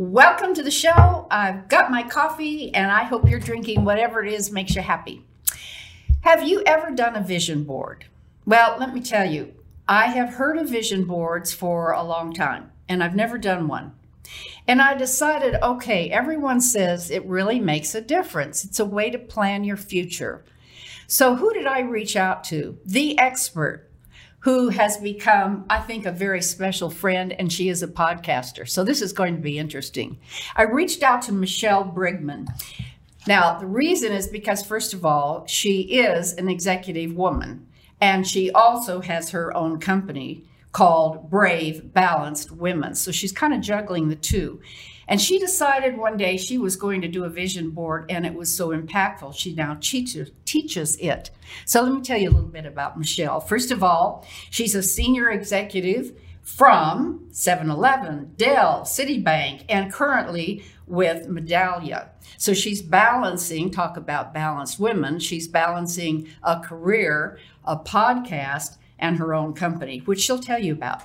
Welcome to the show. I've got my coffee and I hope you're drinking whatever it is makes you happy. Have you ever done a vision board? Well, let me tell you, I have heard of vision boards for a long time and I've never done one. And I decided, okay, everyone says it really makes a difference. It's a way to plan your future. So, who did I reach out to? The expert who has become, I think, a very special friend, and she is a podcaster. So this is going to be interesting. I reached out to Michelle Brigman. Now, the reason is because, first of all, she is an executive woman, and she also has her own company called Brave Balanced Women. So she's kind of juggling the two. And she decided one day she was going to do a vision board, and it was so impactful. She now teaches, teaches it. So let me tell you a little bit about Michelle. First of all, she's a senior executive from 7 Eleven, Dell, Citibank, and currently with Medallia. So she's balancing, talk about balanced women, she's balancing a career, a podcast, and her own company, which she'll tell you about.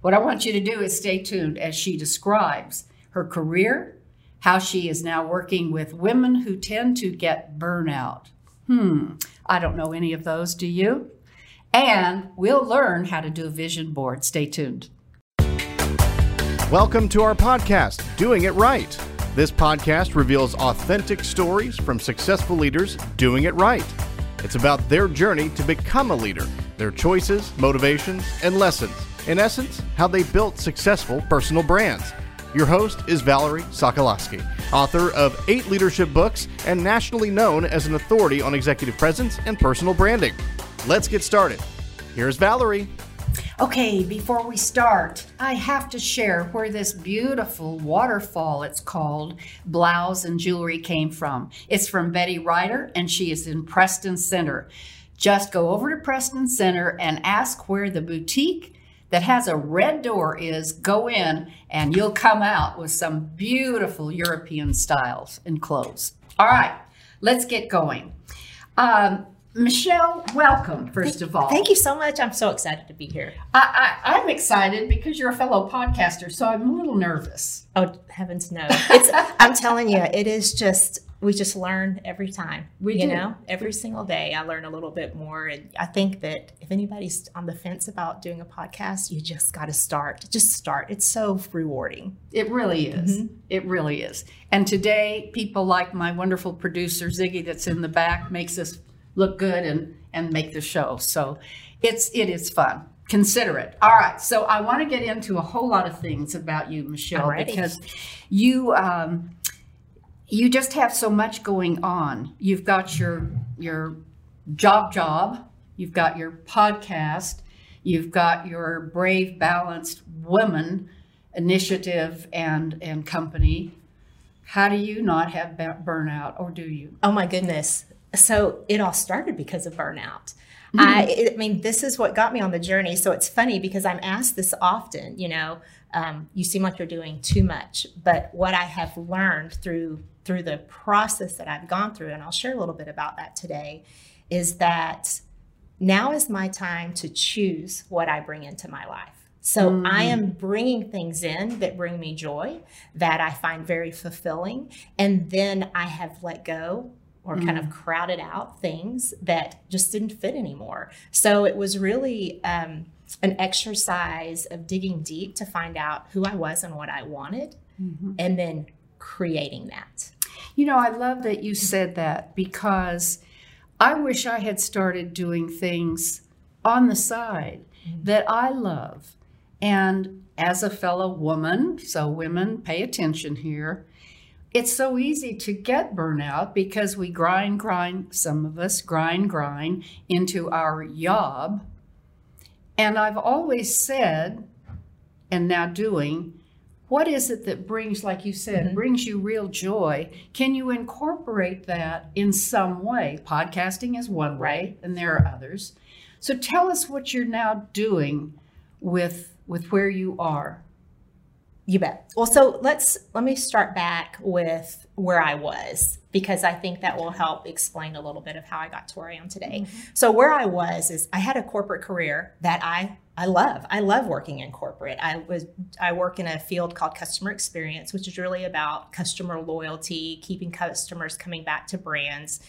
What I want you to do is stay tuned as she describes her career, how she is now working with women who tend to get burnout. Hmm, I don't know any of those, do you? And we'll learn how to do a vision board. Stay tuned. Welcome to our podcast, Doing It Right. This podcast reveals authentic stories from successful leaders doing it right. It's about their journey to become a leader, their choices, motivations, and lessons. In essence, how they built successful personal brands. Your host is Valerie Sokolosky, author of eight leadership books and nationally known as an authority on executive presence and personal branding. Let's get started. Here's Valerie. Okay, before we start, I have to share where this beautiful waterfall, it's called, blouse and jewelry came from. It's from Betty Ryder, and she is in Preston Center. Just go over to Preston Center and ask where the boutique that has a red door is go in and you'll come out with some beautiful European styles and clothes. All right, let's get going. Um, Michelle, welcome, first of all. Thank you so much. I'm so excited to be here. I, I, I'm excited because you're a fellow podcaster, so I'm a little nervous. Oh, heavens no. It's I'm telling you, it is just we just learn every time. We you do. know, every single day I learn a little bit more. And I think that if anybody's on the fence about doing a podcast, you just got to start. Just start. It's so rewarding. It really is. It really is. And today, people like my wonderful producer Ziggy, that's in the back, makes us look good and and make the show. So it's it is fun. Consider it. All right. So I want to get into a whole lot of things about you, Michelle, because you um, you just have so much going on. You've got your your job job, you've got your podcast, you've got your brave balanced women initiative and and company. How do you not have burnout or do you? Oh my goodness. So it all started because of burnout. I, I mean, this is what got me on the journey. So it's funny because I'm asked this often, you know, um, you seem like you're doing too much. But what I have learned through through the process that I've gone through, and I'll share a little bit about that today, is that now is my time to choose what I bring into my life. So I am bringing things in that bring me joy, that I find very fulfilling, and then I have let go or kind of mm. crowded out things that just didn't fit anymore. So it was really um, an exercise of digging deep to find out who I was and what I wanted, mm-hmm. and then creating that. You know, I love that you said that because I wish I had started doing things on the side mm. that I love. And as a fellow woman, so women pay attention here, it's so easy to get burnout because we grind, grind, some of us grind, grind into our job. And I've always said, and now doing, what is it that brings, like you said, mm-hmm. brings you real joy? Can you incorporate that in some way? Podcasting is one way, and there are others. So tell us what you're now doing with with where you are. You bet. Well, so let's let me start back with where I was because I think that will help explain a little bit of how I got to where I am today. Mm-hmm. So where I was is I had a corporate career that I I love. I love working in corporate. I was I work in a field called customer experience, which is really about customer loyalty, keeping customers coming back to brands.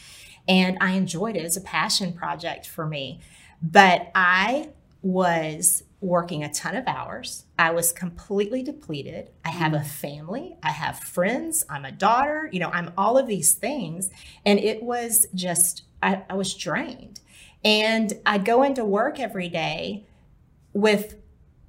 And I enjoyed it as a passion project for me. But I was working a ton of hours. I was completely depleted. I have a family, I have friends, I'm a daughter, you know, I'm all of these things. And it was just, I, I was drained. And I'd go into work every day with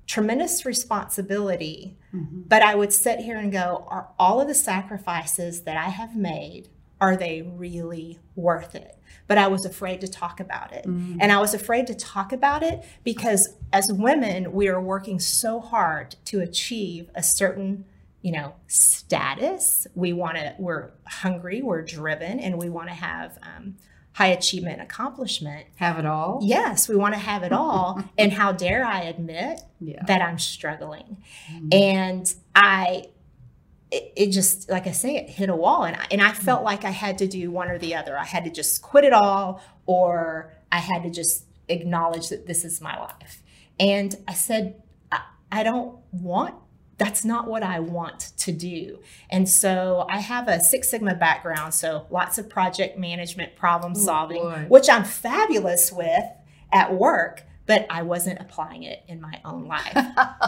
tremendous responsibility, mm-hmm. but I would sit here and go, are all of the sacrifices that I have made, are they really worth it? But I was afraid to talk about it. Mm-hmm. And I was afraid to talk about it because as women, we are working so hard to achieve a certain you know status we want to we're hungry we're driven and we want to have um, high achievement accomplishment. Have it all? Yes, we want to have it all. and how dare I admit yeah. that I'm struggling? Mm-hmm. And I, it, it, just, like I say, it hit a wall. And I, and I felt mm-hmm. like I had to do one or the other. I had to just quit it all, or I had to just acknowledge that this is my life. And I said, I, I don't want that's not what I want to do. And so I have a Six Sigma background, so lots of project management, problem solving, oh, which I'm fabulous with at work but I wasn't applying it in my own life.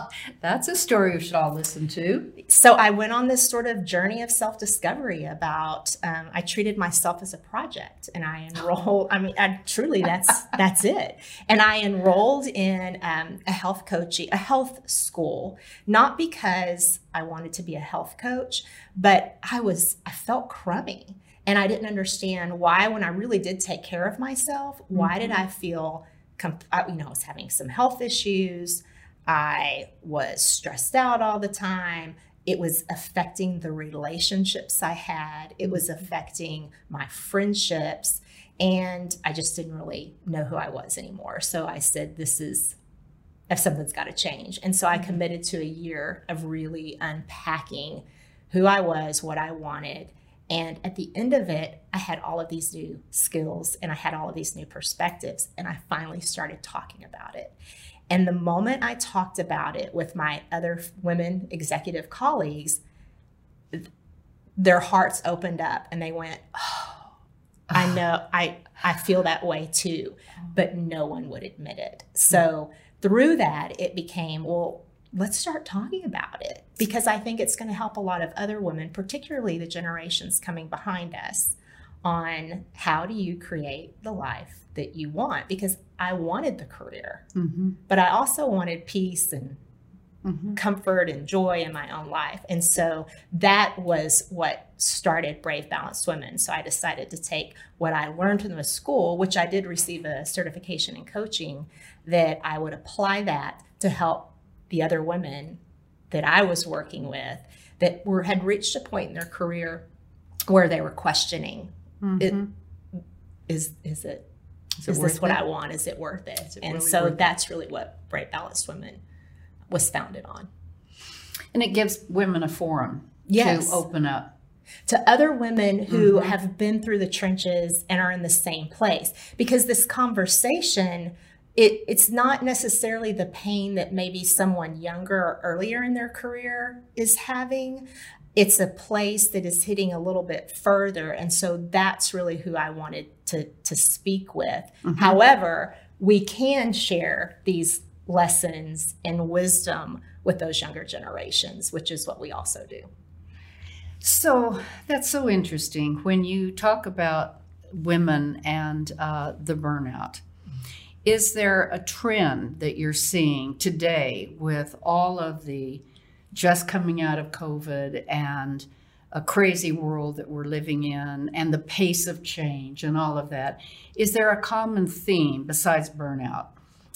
That's a story we should all listen to. So I went on this sort of journey of self discovery about. Um, I treated myself as a project, and I enrolled. I mean, I, truly, that's that's it. And I enrolled in um, a health coaching, a health school, not because I wanted to be a health coach, but I was. I felt crummy. And I didn't understand why, when I really did take care of myself, why mm-hmm. did I feel you know, I was having some health issues. I was stressed out all the time. It was affecting the relationships I had. It was affecting my friendships. And I just didn't really know who I was anymore. So I said, this is, if something's got to change. And so I mm-hmm. committed to a year of really unpacking who I was, what I wanted, and at the end of it, I had all of these new skills and I had all of these new perspectives. And I finally started talking about it. And the moment I talked about it with my other women executive colleagues, their hearts opened up and they went, Oh, I know, I, I feel that way too. Oh. But no one would admit it. So through that, it became, well, let's start talking about it because I think it's going to help a lot of other women, particularly the generations coming behind us, on how do you create the life that you want. Because I wanted the career, mm-hmm. but I also wanted peace and mm-hmm. comfort and joy in my own life. And so that was what started Brave Balanced Women. So I decided to take what I learned from the school, which I did receive a certification in coaching, that I would apply that to help the other women that I was working with that were had reached a point in their career where they were questioning mm-hmm. it, is is it is, is this what it? I want? Is it worth it? it and really so that's it? really what Brave Balanced Women was founded on. And it gives women a forum yes. to open up to other women who mm-hmm. have been through the trenches and are in the same place because this conversation it, it's not necessarily the pain that maybe someone younger or earlier in their career is having. It's a place that is hitting a little bit further. And so that's really who I wanted to, to speak with. Mm-hmm. However, we can share these lessons and wisdom with those younger generations, which is what we also do. So that's so interesting when you talk about women and uh, the burnout. Is there a trend that you're seeing today with all of the just coming out of COVID and a crazy world that we're living in and the pace of change and all of that? Is there a common theme besides burnout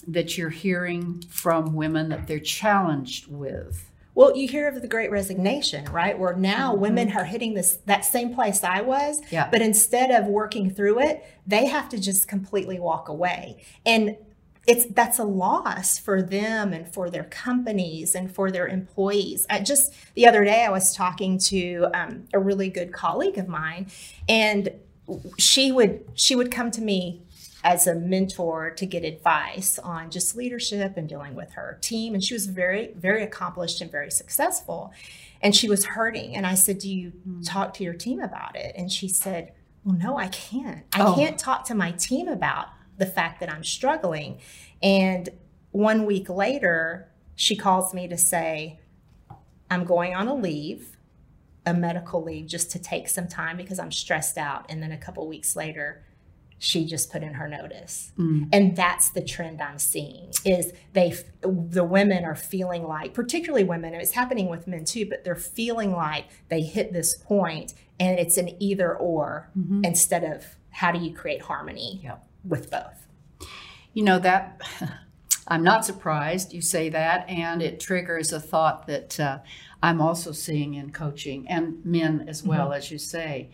that you're hearing from women that they're challenged with? Well, you hear of the great resignation, right? Where now mm-hmm. women are hitting this that same place I was, yeah. but instead of working through it, they have to just completely walk away. And it's that's a loss for them and for their companies and for their employees. I just the other day I was talking to um, a really good colleague of mine, and she would she would come to me as a mentor to get advice on just leadership and dealing with her team. And she was very, very accomplished and very successful. And she was hurting. And I said, Do you mm. talk to your team about it? And she said, Well, no, I can't. I oh. can't talk to my team about the fact that I'm struggling. And one week later, she calls me to say, I'm going on a leave, a medical leave, just to take some time because I'm stressed out. And then a couple weeks later, she just put in her notice mm. and that's the trend i'm seeing is they the women are feeling like particularly women and it's happening with men too but they're feeling like they hit this point and it's an either or mm-hmm. instead of how do you create harmony yep. with both you know that i'm not surprised you say that and it triggers a thought that uh, i'm also seeing in coaching and men as well mm-hmm. as you say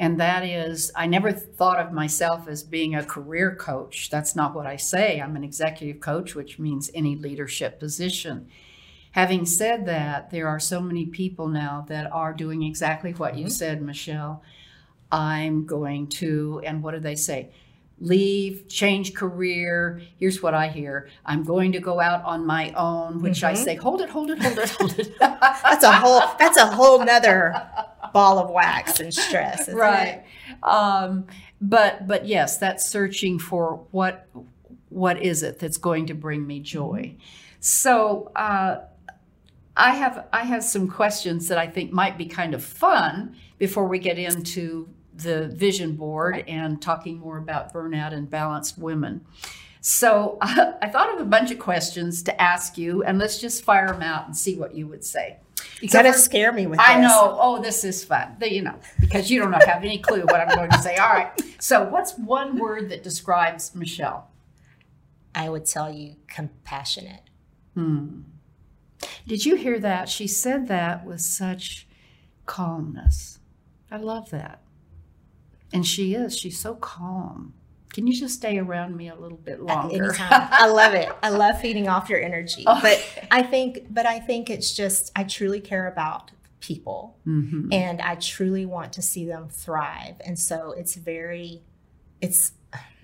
and that is I never thought of myself as being a career coach. That's not what I say. I'm an executive coach, which means any leadership position. Having said that, there are so many people now that are doing exactly what you mm-hmm. said, Michelle. I'm going to, and what do they say? leave, change career. Here's what I hear I'm going to go out on my own, which mm-hmm. I say, hold it, hold it, hold it, hold it. that's a whole that's a whole nother ball of wax and stress. right. Um, but but yes, that's searching for what what is it that's going to bring me joy. So uh, I have I have some questions that I think might be kind of fun before we get into the vision board and talking more about burnout and balanced women. So uh, I thought of a bunch of questions to ask you, and let's just fire them out and see what you would say. You gotta scare me with I this. know. Oh, this is fun. You know, because you don't have any clue what I'm going to say. All right. So, what's one word that describes Michelle? I would tell you compassionate. Hmm. Did you hear that? She said that with such calmness. I love that. And she is. She's so calm. Can you just stay around me a little bit longer? I love it. I love feeding off your energy. Okay. But I think, but I think it's just I truly care about people, mm-hmm. and I truly want to see them thrive. And so it's very, it's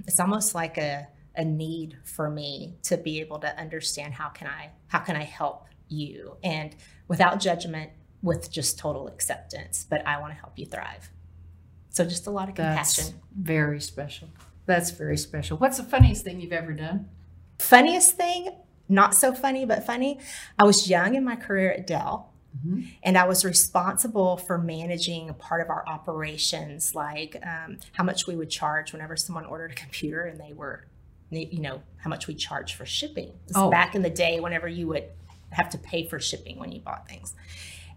it's almost like a a need for me to be able to understand how can I how can I help you and without judgment with just total acceptance. But I want to help you thrive. So just a lot of compassion. That's very special. That's very special. What's the funniest thing you've ever done? Funniest thing, not so funny, but funny. I was young in my career at Dell. Mm-hmm. And I was responsible for managing a part of our operations, like um, how much we would charge whenever someone ordered a computer and they were, you know, how much we charge for shipping. Oh. Back in the day, whenever you would have to pay for shipping when you bought things.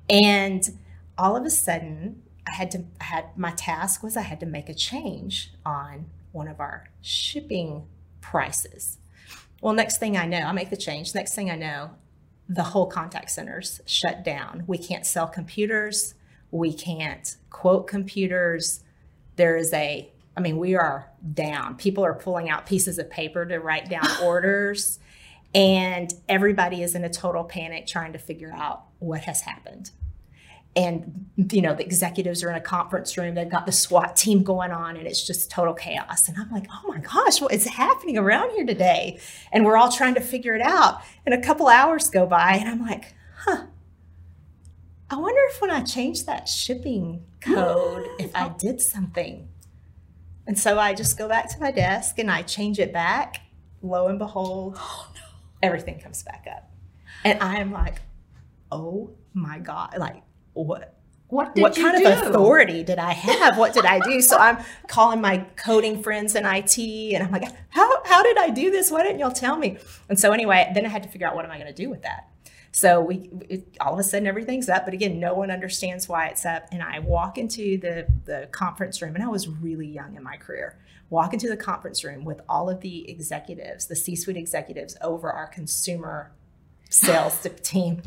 And all of a sudden, I had to I had my task was I had to make a change on one of our shipping prices. Well, next thing I know, I make the change. Next thing I know, the whole contact center's shut down. We can't sell computers. We can't quote computers. There is a, I mean, we are down. People are pulling out pieces of paper to write down orders, and everybody is in a total panic trying to figure out what has happened and you know the executives are in a conference room they've got the swat team going on and it's just total chaos. And i'm like oh my gosh what is happening around here today? And we're all trying to figure it out. And a couple hours go by and i'm like huh. I wonder if when i change that shipping code if i did something. And so i just go back to my desk and i change it back. Lo and behold oh, no. everything comes back up. And i'm like oh my god like what what, what kind do? of authority did I have? What did I do? So I'm calling my coding friends in IT and I'm like, how, how did I do this? Why didn't y'all tell me? And so anyway, then I had to figure out what am I going to do with that? So we it, all of a sudden everything's up, but again, no one understands why it's up. And I walk into the the conference room, and I was really young in my career. Walk into the conference room with all of the executives, the C-suite executives over our consumer sales team.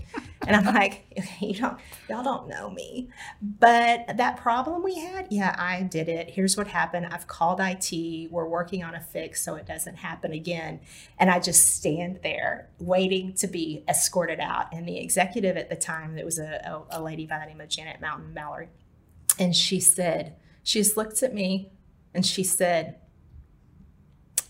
And I'm like, you don't, y'all don't know me. But that problem we had, yeah, I did it. Here's what happened. I've called IT. We're working on a fix so it doesn't happen again. And I just stand there waiting to be escorted out. And the executive at the time, it was a, a, a lady by the name of Janet Mountain Mallory. And she said, she just looked at me and she said,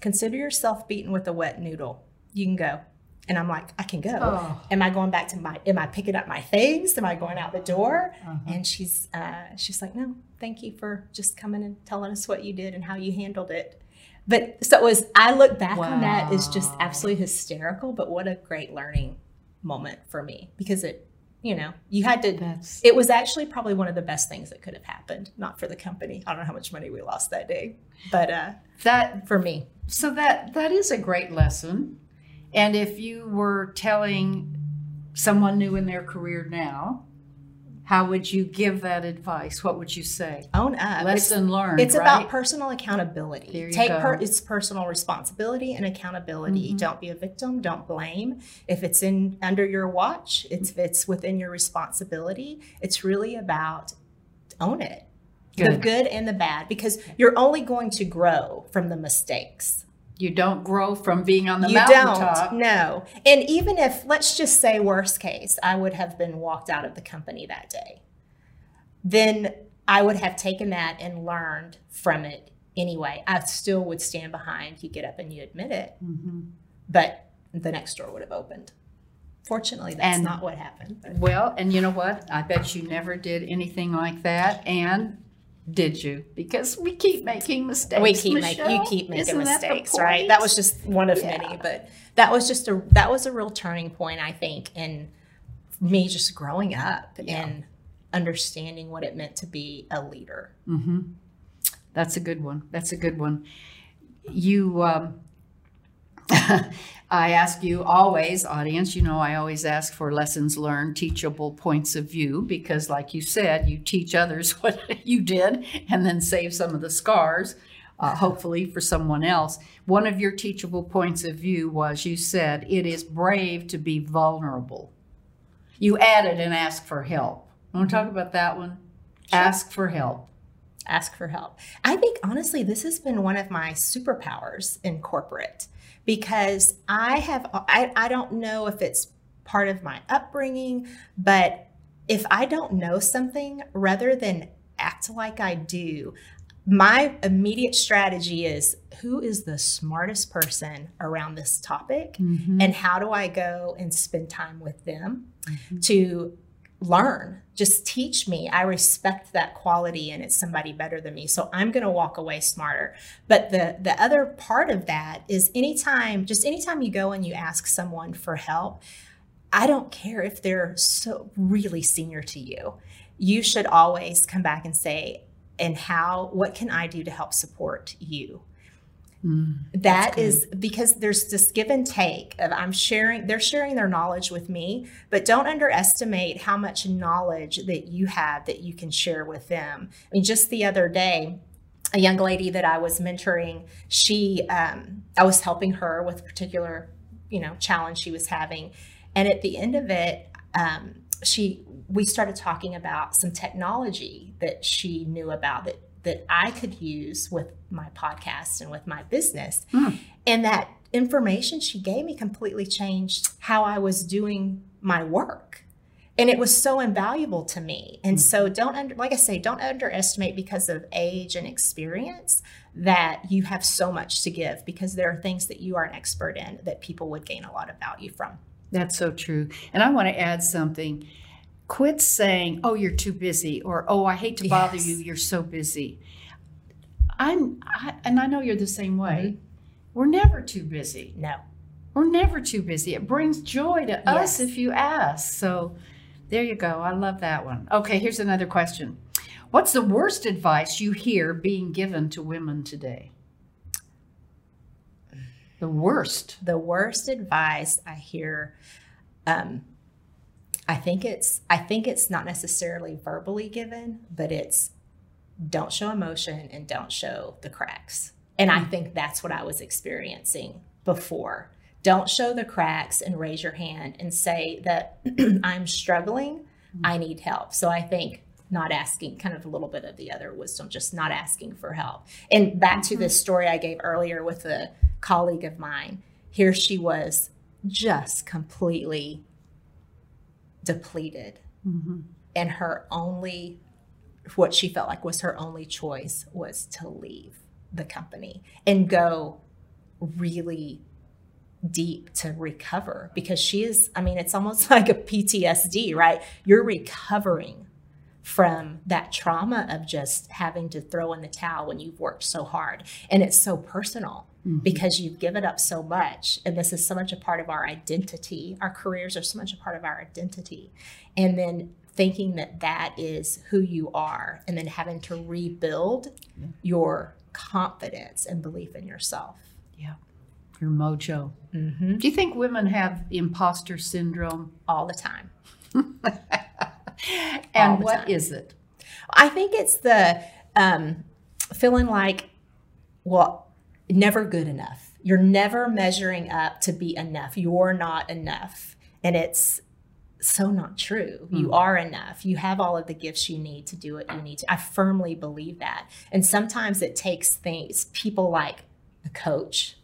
consider yourself beaten with a wet noodle. You can go. And I'm like, I can go. Oh. Am I going back to my? Am I picking up my things? Am I going out the door? Uh-huh. And she's uh, she's like, no, thank you for just coming and telling us what you did and how you handled it. But so it was. I look back on that is just absolutely hysterical. But what a great learning moment for me because it, you know, you had to. That's It was actually probably one of the best things that could have happened. Not for the company. I don't know how much money we lost that day, but uh, that for me, so that that is a great lesson. And if you were telling someone new in their career now, how would you give that advice? What would you say? own up. It's- Lesson learned. It's right? about personal accountability. Take per, it's personal responsibility and accountability. Mhm. Don't be a victim. Don't blame. If it's in under your watch, it's if it's within your responsibility. It's really about own it, the Good. good and the bad, because you're only going to grow from the mistakes. You don't grow from being on the you mountaintop. don't. No. And even if, let's just say, worst case, I would have been walked out of the company that day, then I would have taken that and learned from it anyway. I still would stand behind you get up and you admit it, Mhm. but the next door would have opened. Fortunately, that's And- not what happened. but- Well, and you know what? I bet you never did anything like that. And did you? Because we keep making mistakes. we keep making you keep making Isn't that mistakes, right? That was just one of Yeah. many, but that was just a that was a real turning point, I think, in me just growing up Yeah. and understanding what it meant to be a leader. Mm-hmm. That's a good one. That's a good one. You, um, I ask you always, audience, you know, I always ask for lessons learned, teachable points of view, because, like you said, you teach others what you did and then save some of the scars, uh, hopefully, for someone else. One of your teachable points of view was you said, it is brave to be vulnerable. You added and ask for help. Want to talk about that one? Ask for help. Ask for help. I think honestly, this has been one of my superpowers in corporate because I have I, I don't know if it's part of my upbringing, but if I don't know something, rather than act like I do, my immediate strategy is who is the smartest person around this topic? Mm-hmm. And how do I go and spend time with them mm-hmm. to learn. Just teach me. I respect that quality and it's somebody better than me. So i'm going to walk away smarter. But the the other part of that is anytime just anytime you go and you ask someone for help i don't care if they're so really senior to you. You should always come back and say and how what can i do to help support you that is because there's this give and take of I'm sharing, they're sharing their knowledge with me, but don't underestimate how much knowledge that you have that you can share with them. I mean, just the other day, a young lady that I was mentoring, she, um, I was helping her with a particular, you know, challenge she was having. And at the end of it, um, she, we started talking about some technology that she knew about that that I could use with my podcast and with my business. Hmm. And that information she gave me completely changed how I was doing my work. And it was so invaluable to me. And so don't under, like I say, don't underestimate because of age and experience that you have so much to give because there are things that you are an expert in that people would gain a lot of value from. That's so true. And I want to add something. Quit saying, "Oh, you're too busy," or "Oh, I hate to bother Yes. you. You're so busy." I'm, I, and I know you're the same way. We're never too busy. No. We're never too busy. It brings joy to us if you ask. So, there you go. I love that one. Okay, here's another question. What's the worst advice you hear being given to women today? The worst. the worst advice I hear um, I think it's I think it's not necessarily verbally given, but it's don't show emotion and don't show the cracks. And I think that's what I was experiencing before. Don't show the cracks and raise your hand and say that I'm struggling, I need help. So I think not asking kind of a little bit of the other wisdom, just not asking for help. And back to this mm-hmm. story I gave earlier with a colleague of mine, here she was just completely depleted. Mm-hmm. And her only, what she felt like was her only choice was to leave the company and go really deep to recover because she is, I mean, it's almost like a PTSD, right? You're recovering from that trauma of just having to throw in the towel when you've worked so hard. And it's so personal mm-hmm. because you've given up so much. And this is so much a part of our identity. Our careers are so much a part of our identity. And then thinking that that is who you are and then having to rebuild yeah. your confidence and belief in yourself. Yeah. Your mojo. Mm-hmm. Do you think women have imposter syndrome? All the time. and what time. is it? I think it's the um, feeling like, well, never good enough. You're never measuring up to be enough. You're not enough. And it's so not true. Mm. You are enough. You have all of the gifts you need to do what you need to. I firmly believe that. And sometimes it takes things, people like a coach,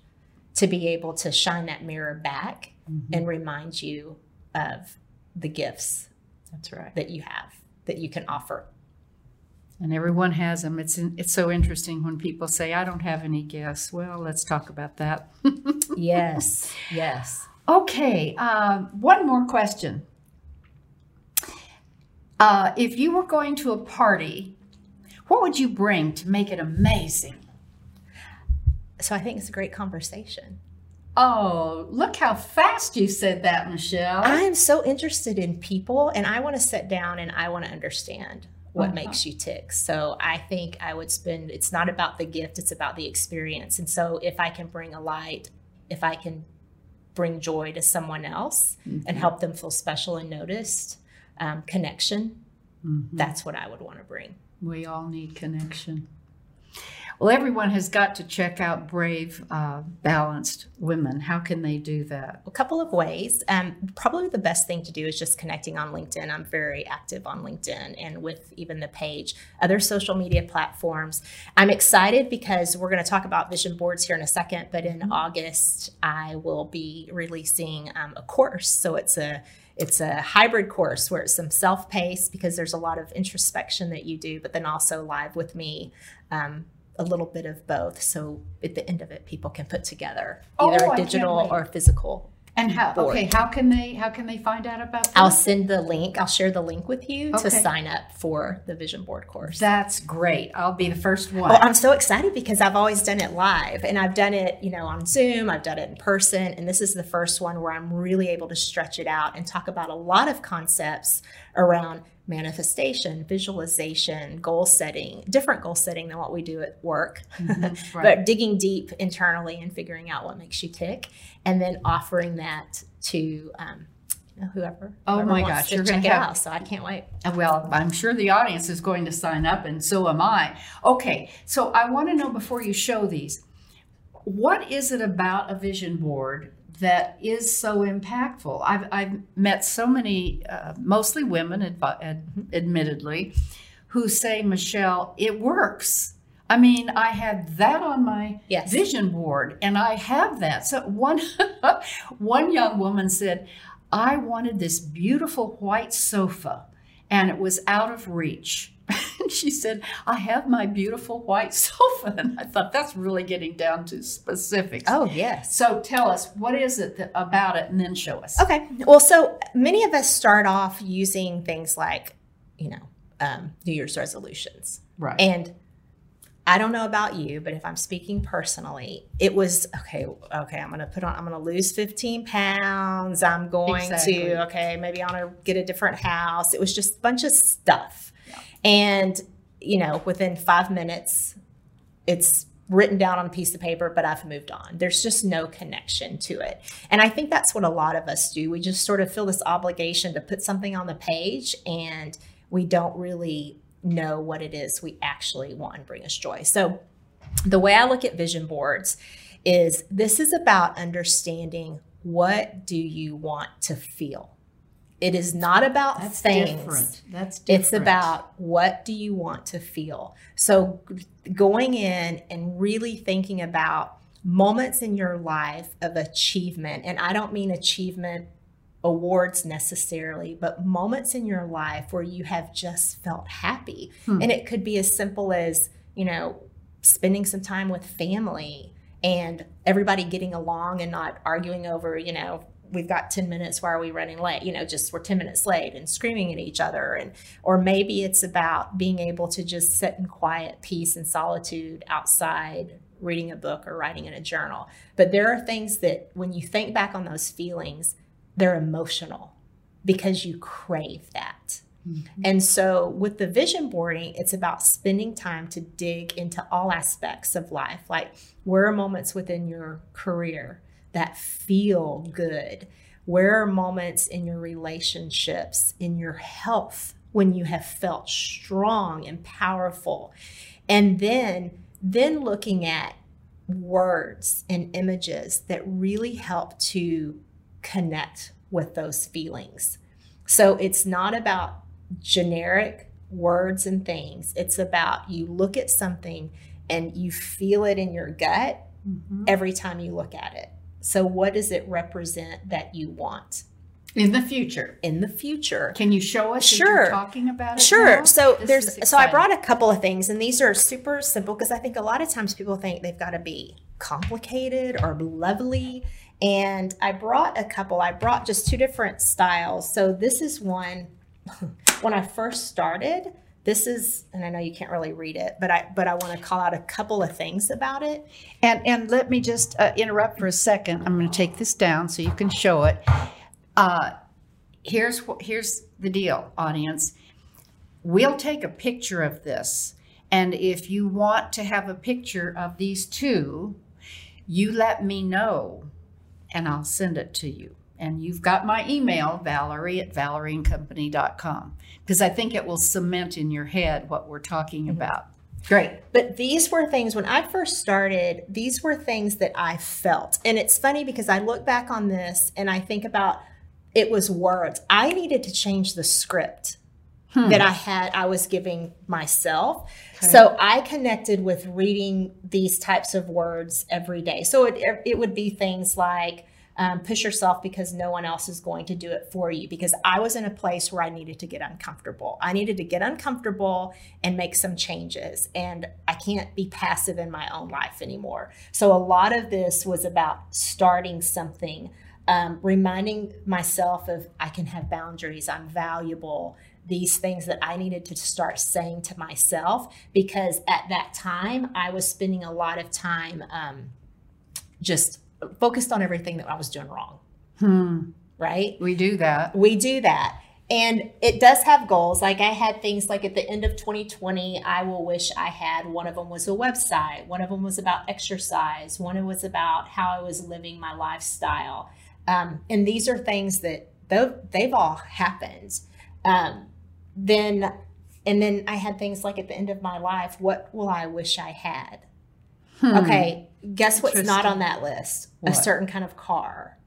to be able to shine that mirror back mm-hmm. and remind you of the gifts that's right that you have that you can offer and everyone has them it's it's so interesting when people say i don't have any gifts well let's talk about that. Yes yes. Okay uh, one more question. Uh, if you were going to a party what would you bring to make it amazing? So I think it's a great conversation. Oh, look how fast you said that, Michelle. I'm so interested in people and I want to sit down and I want to understand what uh-huh. makes you tick. So I think I would spend it's not about the gift, it's about the experience. And so if I can bring a light, if I can bring joy to someone else mm-hmm. and help them feel special and noticed, um, connection, mm-hmm. that's what I would want to bring. We all need connection. Well, everyone has got to check out Brave uh, Balanced Women. How can they do that? A couple of ways. Um, probably the best thing to do is just connecting on LinkedIn. I'm very active on LinkedIn and with even the page, other social media platforms. I'm excited because we're going to talk about vision boards here in a second, but in mm-hmm. August, I will be releasing um, a course. So it's a it's a hybrid course where it's some self-paced because there's a lot of introspection that you do, but then also live with me um, a little bit of both. So at the end of it, people can put together oh, either oh, a digital or a physical. And how? Board. Okay, how can they how can they find out about that? I'll send the link. I'll share the link with you okay. to sign up for the vision board course. That's great. I'll be the first one. Well, I'm so excited because I've always done it live, and I've done it, you know, on Zoom. I've done it in person, and this is the first one where I'm really able to stretch it out and talk about a lot of concepts around manifestation, visualization, goal setting, different goal setting than what we do at work, mm-hmm, right. but digging deep internally and figuring out what makes you tick, and then offering that to um, whoever. Oh whoever my gosh, you're going to have, out. So I can't wait. Uh, well, I'm sure the audience is going to sign up, and so am I. Okay, so I want to know before you show these, what is it about a vision board that is so impactful. I've, I've met so many, uh, mostly women, adv- ad- admittedly, who say, Michelle, it works. I mean, I had that on my yes. vision board, and I have that. So one, one young woman said, I wanted this beautiful white sofa, and it was out of reach. And she said, I have my beautiful white sofa. And I thought that's really getting down to specifics. Oh, yes. So tell us, what is it that, about it? And then show us. Okay. Well, so many of us start off using things like, you know, um, New Year's resolutions. Right. And I don't know about you, but if I'm speaking personally, it was okay. Okay, I'm gonna put on. I'm gonna lose 15 pounds. I'm going exactly. to okay, maybe I want to get a different house. It was just a bunch of stuff, and, you know, within five minutes, it's written down on a piece of paper, but I've moved on. There's just no connection to it. And I think that's what a lot of us do. We just sort of feel this obligation to put something on the page and we don't really know what it is we actually want and bring us joy. So the way I look at vision boards is this is about understanding what do you want to feel? It is not about That's things. Different. That's different. It's about what do you want to feel. So going in and really thinking about moments in your life of achievement, and I don't mean achievement awards necessarily, but moments in your life where you have just felt happy. Hmm. And it could be as simple as, you know, spending some time with family and everybody getting along and not arguing over, you know, we've got 10 minutes why are we running late you know just we're 10 minutes late and screaming at each other and or maybe it's about being able to just sit in quiet peace and solitude outside reading a book or writing in a journal but there are things that when you think back on those feelings they're emotional because you crave that Mm-hmm. And so with the vision boarding, it's about spending time to dig into all aspects of life. Like, where are moments within your career that feel good? Where are moments in your relationships, in your health, when you have felt strong and powerful? And then, then looking at words and images that really help to connect with those feelings. So it's not about generic words and things. It's about you look at something and you feel it in your gut mm-hmm. every time you look at it. So, what does it represent that you want? In the future. In the future. Can you show us sure. talking about it? Sure. Now? So this there's so I brought a couple of things and these are super simple because I think a lot of times people think they've got to be complicated or lovely. And I brought a couple. I brought just two different styles. So this is one when I first started, this is, and I know you can't really read it, but I but I want to call out a couple of things about it. And and let me just uh, interrupt for a second. I'm going to take this down so you can show it. Uh, here's here's the deal, audience. We'll take a picture of this, and if you want to have a picture of these two, you let me know, and I'll send it to you and you've got my email, Valerie at valerieandcompany.com, because I think it will cement in your head what we're talking mm-hmm. about. Great. But these were things when I first started, these were things that I felt. And it's funny because I look back on this and I think about it was words. I needed to change the script hmm. that I had, I was giving myself. Okay. So I connected with reading these types of words every day. So it, it would be things like, um, push yourself because no one else is going to do it for you. Because I was in a place where I needed to get uncomfortable. I needed to get uncomfortable and make some changes. And I can't be passive in my own life anymore. So a lot of this was about starting something, um, reminding myself of I can have boundaries, I'm valuable these things that I needed to start saying to myself because at that time I was spending a lot of time um, just focused on everything that I was doing wrong. Hmm. Right? We do that. We do that. And it does have goals. Like I had things like at the end of 2020, I will wish I had one of them was a website, one of them was about exercise, one of them was about how I was living my lifestyle. Um, and these are things that they've all happened. Um, then, and then I had things like at the end of my life, what will I wish I had? Hmm. Okay, guess what's not on that list? What? A certain kind of car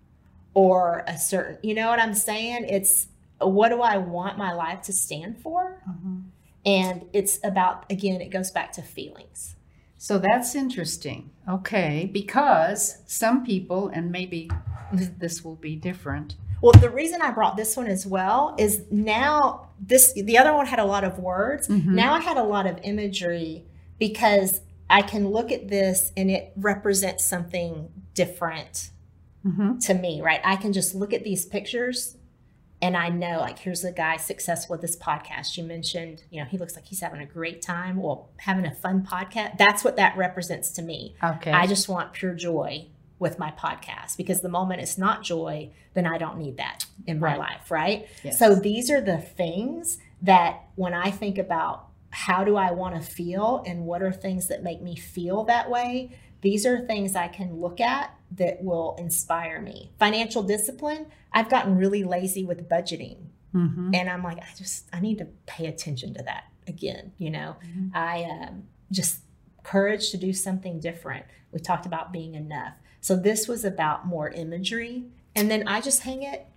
or a certain, you know what I'm saying? It's what do I want my life to stand for? Mm-hmm. And it's about, again, it goes back to feelings. So that's interesting. Okay, because some people, and maybe this will be different. Well, the reason I brought this one as well is now this the other one had a lot of words. Mm-hmm. Now I had a lot of imagery because I can look at this and it represents something different mm-hmm. to me, right? I can just look at these pictures and I know, like, here's a guy successful with this podcast. You mentioned, you know, he looks like he's having a great time. Well, having a fun podcast. That's what that represents to me. Okay. I just want pure joy with my podcast because the moment it's not joy, then I don't need that in my right. life, right? Yes. So these are the things that when I think about how do I want to feel and what are things that make me feel that way? These are things I can look at that will inspire me. Financial discipline, I've gotten really lazy with budgeting. Mm-hmm. And I'm like, I just, I need to pay attention to that again. You know, mm-hmm. I um, just courage to do something different. We talked about being enough. So this was about more imagery. And then I just hang it,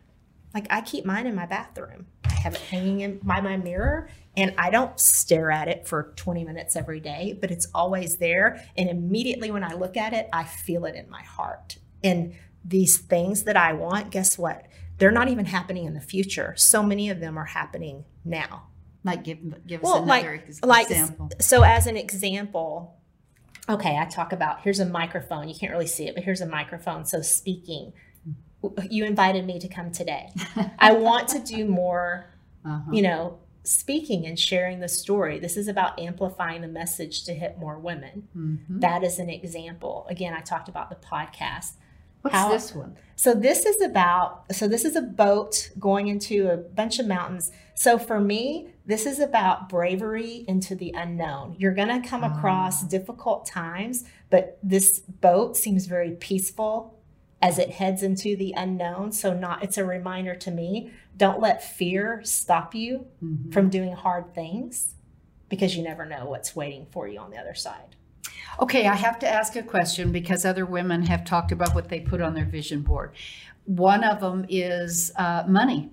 like I keep mine in my bathroom. I have it hanging in by my mirror and I don't stare at it for 20 minutes every day, but it's always there. And immediately when I look at it, I feel it in my heart. And these things that I want, guess what? They're not even happening in the future. So many of them are happening now. Like give give us well, another like, example. Like, so as an example, okay, I talk about here's a microphone. You can't really see it, but here's a microphone. So speaking, you invited me to come today. I want to do more, Uh-huh. you know, speaking and sharing the story. This is about amplifying the message to hit more women. Mhm. That is an example. Again, I talked about the podcast. What's How- this one? So this is about so this is a boat going into a bunch of mountains. So for me, this is about bravery into the unknown. You're going to come across difficult times, but this boat seems very peaceful as it heads into the unknown. So not it's a reminder to me, don't let fear stop you Mhm. from doing hard things because you never know what's waiting for you on the other side. Okay, I have to ask a question because other women have talked about what they put on their vision board. One of them is uh, money.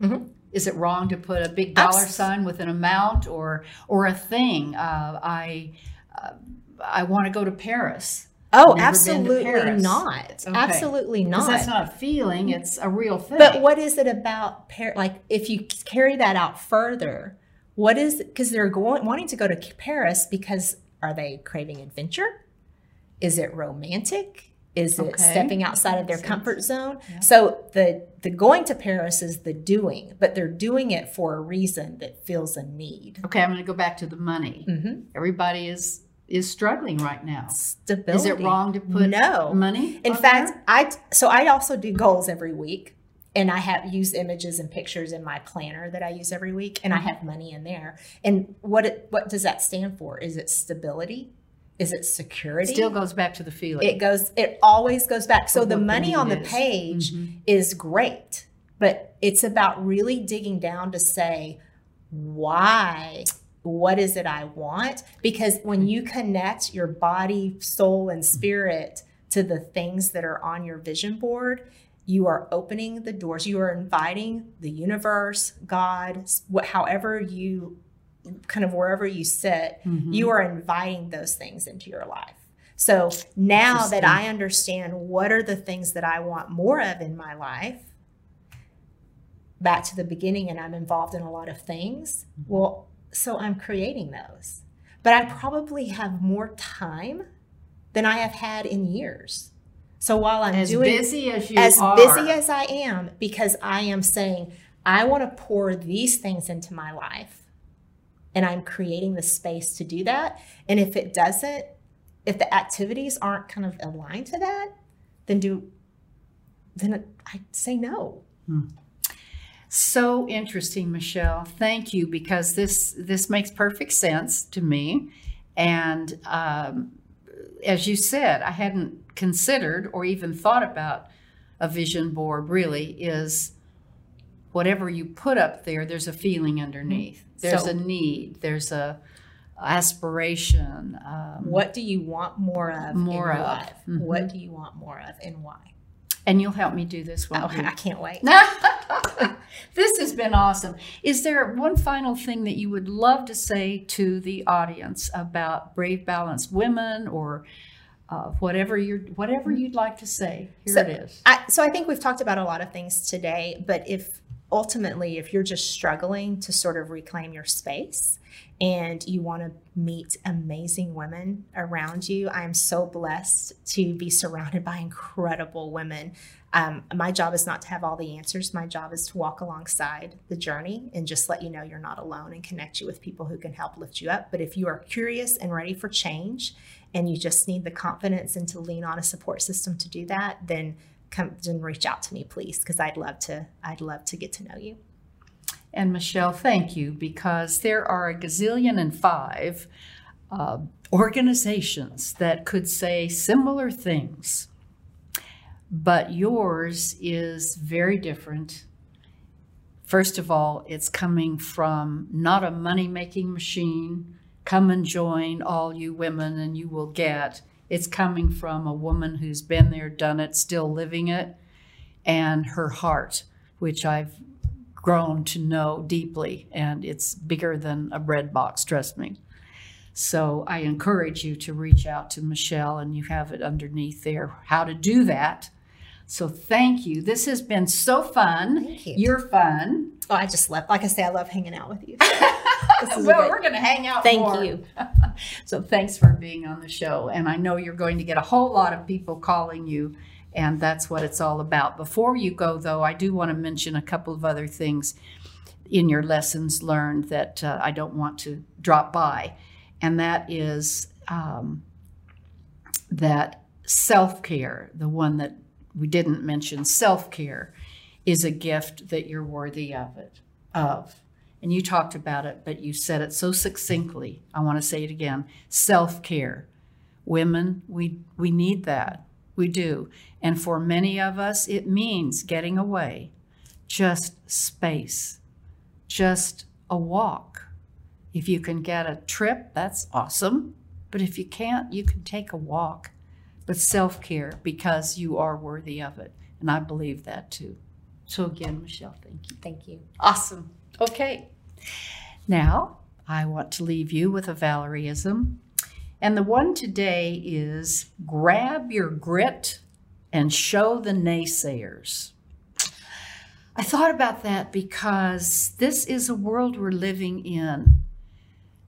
Mhm. Is it wrong to put a big dollar Abs- sign with an amount or or a thing? Uh, I uh, I want to go to Paris. Oh, absolutely not. Okay. Absolutely not. that's not a feeling; it's a real thing. But what is it about Paris? like if you carry that out further? What is because they're going wanting to go to Paris because are they craving adventure? Is it romantic? Is it stepping outside of their comfort zone? Yeah. So the the going to Paris is the doing, but they're doing it for a reason that feels a need. Okay, I'm going to go back to the money. Mm-hmm. Everybody is is struggling right now. Stability. Is it wrong to put No. money? In fact, there? I so I also do goals every week, and I have use images and pictures in my planner that I use every week, and I have money in there. And what it, what does that stand for? Is it stability? Is it security? It still goes back to the feeling. it goes. It always goes back. So the money on the is. page Mhm. is great, but it's about really digging down to say why. What is it I want? Because when you connect your body, soul, and spirit to the things that are on your vision board, you are opening the doors. You are inviting the universe, God, what, however you kind of wherever you sit, Mhm. you are inviting those things into your life. So now that I understand what are the things that I want more of in my life, back to the beginning, and I'm involved in a lot of things, well, so I'm creating those. But I probably have more time than I have had in years. So while I'm as doing busy as you as are, busy as I am, because I am saying, I want to pour these things into my life. And I'm creating the space to do that. And if it doesn't, if the activities aren't kind of aligned to that, then do, then I say no. so interesting, Michelle. Thank you because this this makes perfect sense to me. And um, as you said, I hadn't considered or even thought about a vision board. Really, is whatever you put up there. There's a feeling underneath. There's So- a need. There's a aspiration. Um, What do you want more of More in your of. life? Mhm. What do you want more of and why? and you'll help me do this one. Oh, I can't wait. this has been awesome. Is there one final thing that you would love to say to the audience about brave, balanced women, or uh, whatever you're, whatever you'd like to say? Here So- it is. I, so I think we've talked about a lot of things today, but if ultimately, if you're just struggling to sort of reclaim your space and you want to meet amazing women around you, I am so blessed to be surrounded by incredible women. Um, my job is not to have all the answers. My job is to walk alongside the journey and just let you know you're not alone and connect you with people who can help lift you up. But if you are curious and ready for change and you just need the confidence and to lean on a support system to do that, then come and reach out to me, please, because I'd love to. I'd love to get to know you. And Michelle, thank you because there are a gazillion and five uh, organizations that could say similar things, but yours is very different. First of all, it's coming from not a money making machine. Come and join all you women and you will get. It's coming from a woman who's been there, done it, still living it, and her heart, which I've grown to know deeply, and it's bigger than a bread box, trust me. So I encourage you to reach out to Michelle, and you have it underneath there how to do that. So thank you. This has been so fun. Thank you. You're fun. Oh, I just love. Like I say, I love hanging out with you. well, great- we're going to hang out. Thank more. you. So thanks for being on the show. And I know you're going to get a whole lot of people calling you, and that's what it's all about. Before you go, though, I do want to mention a couple of other things in your lessons learned that uh, I don't want to drop by. And that is um, that self care, the one that we didn't mention, self care is a gift that you're worthy of it of and you talked about it but you said it so succinctly. I want to say it again. Self-care. Women we we need that. We do. And for many of us it means getting away. Just space. Just a walk. If you can get a trip that's awesome. But if you can't you can take a walk. But self-care because you are worthy of it. And i believe that too. So again michelle thank you. Thank you. Awesome. Okay. Now, I want to leave you with a Valerieism. And the one today is grab your grit and show the naysayers. I thought about that because this is a world we're living in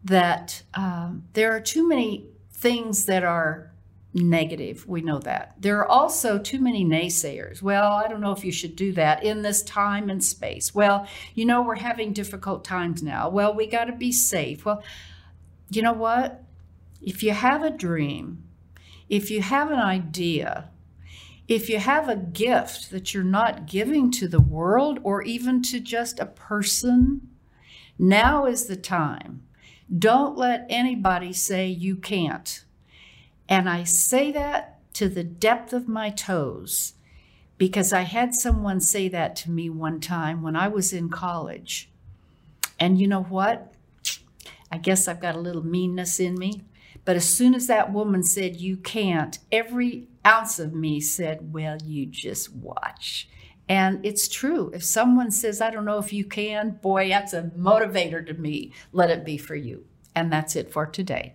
that um, there are too many things that are negative. We know that. There are also too many naysayers. Well, I don't know if you should do that in this time and space. Well, you know, we're having difficult times now. Well, we got to be safe. Well, you know what? If you have a dream, if you have an idea, if you have a gift that you're not giving to the world or even to just a person, now is the time. Don't let anybody say you can't. And I say that to the depth of my toes because I had someone say that to me one time when I was in college. And you know what? I guess I've got a little meanness in me. But as soon as that woman said, You can't, every ounce of me said, Well, you just watch. And it's true. If someone says, I don't know if you can, boy, that's a motivator to me. Let it be for you. And that's it for today.